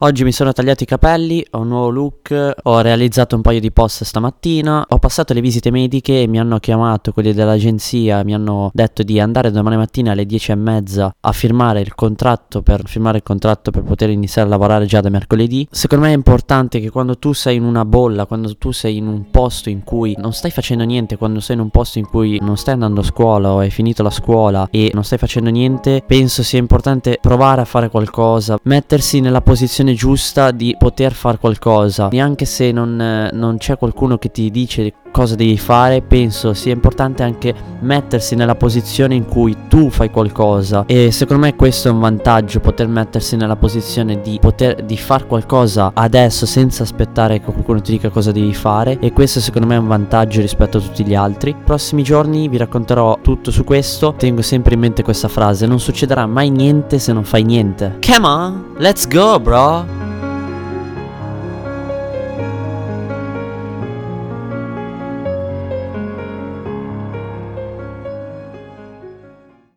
Oggi mi sono tagliato i capelli, ho un nuovo look, ho realizzato un paio di post stamattina, ho passato le visite mediche e mi hanno chiamato quelli dell'agenzia, mi hanno detto di andare domani mattina alle 10 e mezza a firmare il contratto per firmare il contratto per poter iniziare a lavorare già da mercoledì. Secondo me è importante che quando tu sei in una bolla, quando tu sei in un posto in cui non stai facendo niente, quando sei in un posto in cui non stai andando a scuola o hai finito la scuola e non stai facendo niente, penso sia importante provare a fare qualcosa, mettersi nella posizione giusta di poter fare qualcosa. E anche se non, eh, non c'è qualcuno che ti dice cosa devi fare, penso sia importante anche mettersi nella posizione in cui tu fai qualcosa. E secondo me questo è un vantaggio, poter mettersi nella posizione di poter di far qualcosa adesso senza aspettare che qualcuno ti dica cosa devi fare. E questo secondo me è un vantaggio rispetto a tutti gli altri. Prossimi giorni vi racconterò tutto su questo. Tengo sempre in mente questa frase: non succederà mai niente se non fai niente. Come on, let's go, bro!